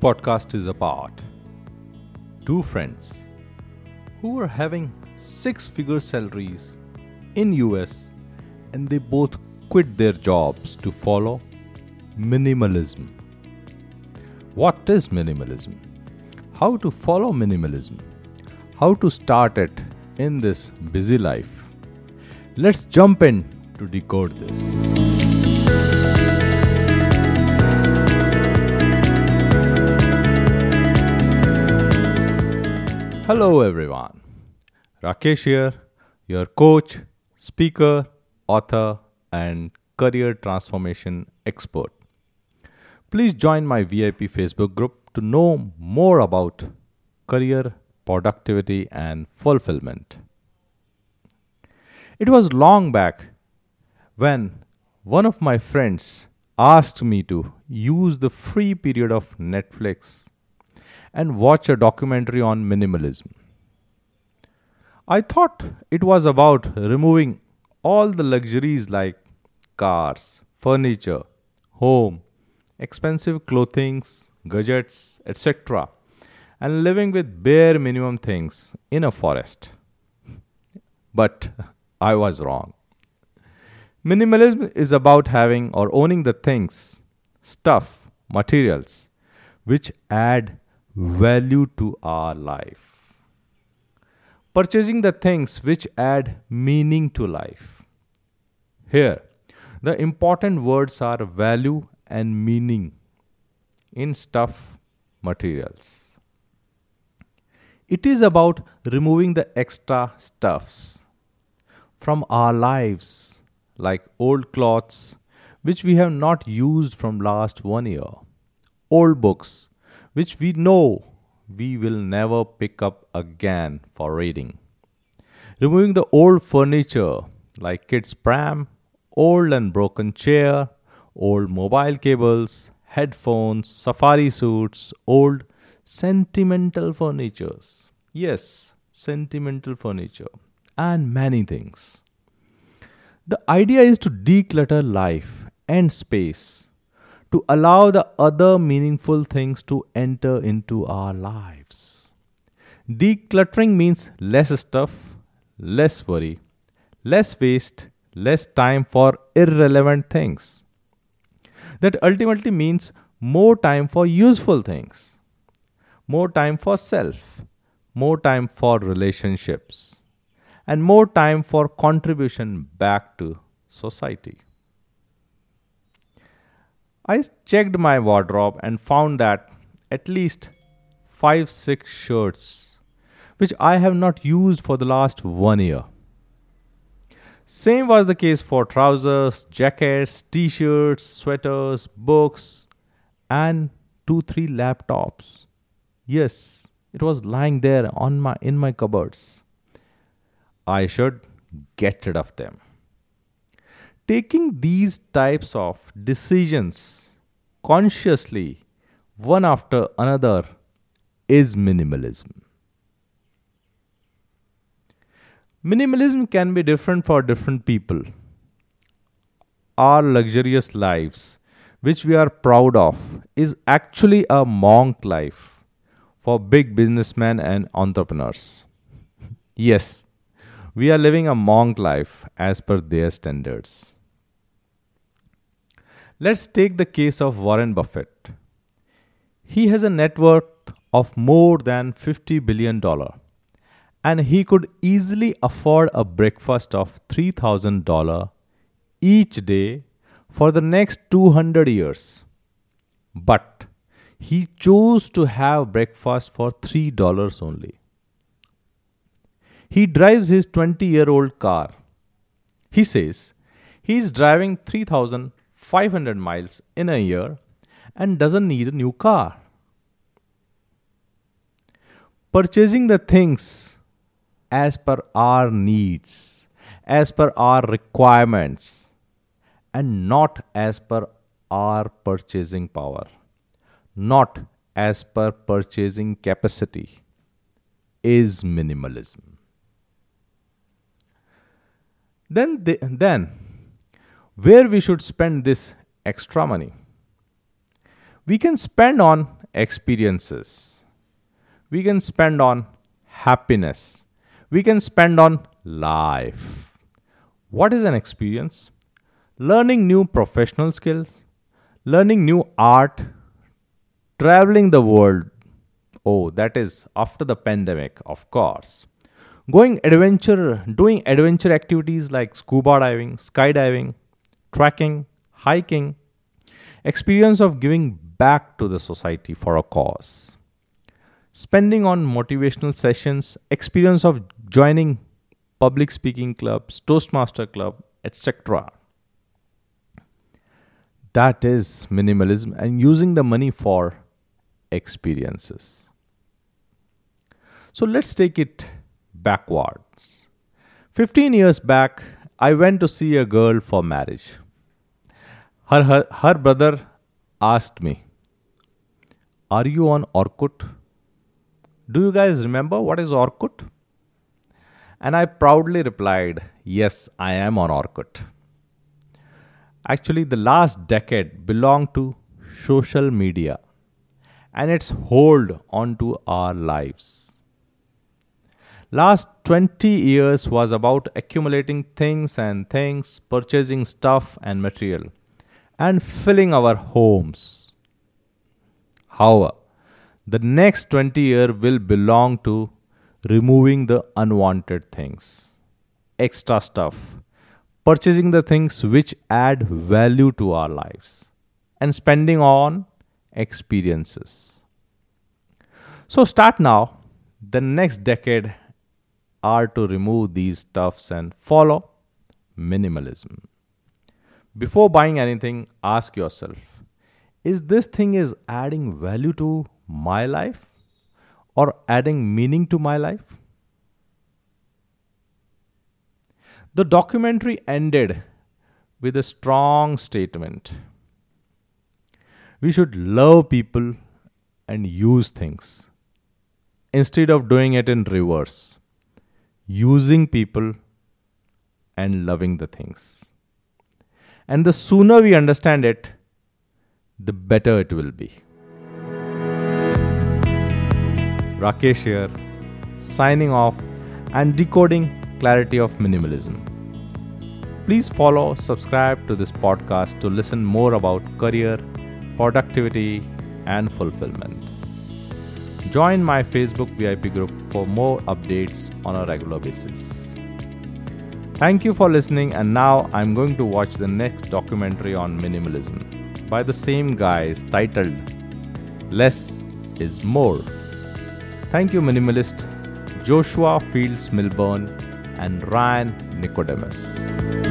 podcast is about two friends who were having six figure salaries in US and they both quit their jobs to follow minimalism. What is minimalism? How to follow minimalism? How to start it in this busy life? Let's jump in to decode this. Hello, everyone. Rakesh here, your coach, speaker, author, and career transformation expert. Please join my VIP Facebook group to know more about career, productivity, and fulfillment. It was long back when one of my friends asked me to use the free period of Netflix and watch a documentary on minimalism. I thought it was about removing all the luxuries like cars, furniture, home, expensive clothings, gadgets, etc., and living with bare minimum things in a forest. But I was wrong. Minimalism is about having or owning the things, stuff, materials which add value to our life. Purchasing the things which add meaning to life. Here, the important words are value and meaning in stuff, materials. It is about removing the extra stuffs from our lives, like old clothes which we have not used from last one year, old books which we know we will never pick up again for reading. Removing the old furniture like kids' pram, old and broken chair, old mobile cables, headphones, safari suits, old sentimental furnitures. Yes, sentimental furniture and many things. The idea is to declutter life and space to allow the other meaningful things to enter into our lives. Decluttering means less stuff, less worry, less waste, less time for irrelevant things. That ultimately means more time for useful things, more time for self, more time for relationships, and more time for contribution back to society. I checked my wardrobe and found that at least 5 6 shirts which I have not used for the last 1 year. Same was the case for trousers, jackets, t-shirts, sweaters, books and 2 3 laptops. Yes, it was lying there on my in my cupboards. I should get rid of them. Taking these types of decisions consciously, one after another, is minimalism. Minimalism can be different for different people. Our luxurious lives, which we are proud of, is actually a monk life for big businessmen and entrepreneurs. yes, we are living a monk life as per their standards. Let's take the case of Warren Buffett. He has a net worth of more than $50 billion and he could easily afford a breakfast of $3,000 each day for the next 200 years. But he chose to have breakfast for $3 only. He drives his 20 year old car. He says he is driving 3,500 miles in a year and doesn't need a new car. Purchasing the things as per our needs, as per our requirements, and not as per our purchasing power, not as per purchasing capacity, is minimalism. Then, the, then, where we should spend this extra money? We can spend on experiences. We can spend on happiness. We can spend on life. What is an experience? Learning new professional skills, learning new art, traveling the world. Oh, that is after the pandemic, of course. Going adventure, doing adventure activities like scuba diving, skydiving, trekking, hiking, experience of giving back to the society for a cause, spending on motivational sessions, experience of joining public speaking clubs, Toastmaster club, etc. That is minimalism and using the money for experiences. So let's take it backwards. 15 years back, I went to see a girl for marriage. Her, her, her brother asked me, Are you on Orkut? Do you guys remember what is Orkut? And I proudly replied, Yes, I am on Orkut. Actually, the last decade belonged to social media and its hold onto our lives. Last 20 years was about accumulating things and things, purchasing stuff and material, and filling our homes. However, the next 20 year will belong to removing the unwanted things, extra stuff, purchasing the things which add value to our lives, and spending on experiences. So start now. The next decade are to remove these stuffs and follow minimalism. Before buying anything, ask yourself, is this thing is adding value to my life or adding meaning to my life? The documentary ended with a strong statement. We should love people and use things instead of doing it in reverse using people and loving the things. And the sooner we understand it, the better it will be. Rakesh here, signing off and decoding clarity of minimalism. Please follow, subscribe to this podcast to listen more about career, productivity, and fulfillment. Join my Facebook VIP group for more updates on a regular basis. Thank you for listening, and now I'm going to watch the next documentary on minimalism by the same guys titled Less is More. Thank you, minimalist Joshua Fields Millburn and Ryan Nicodemus.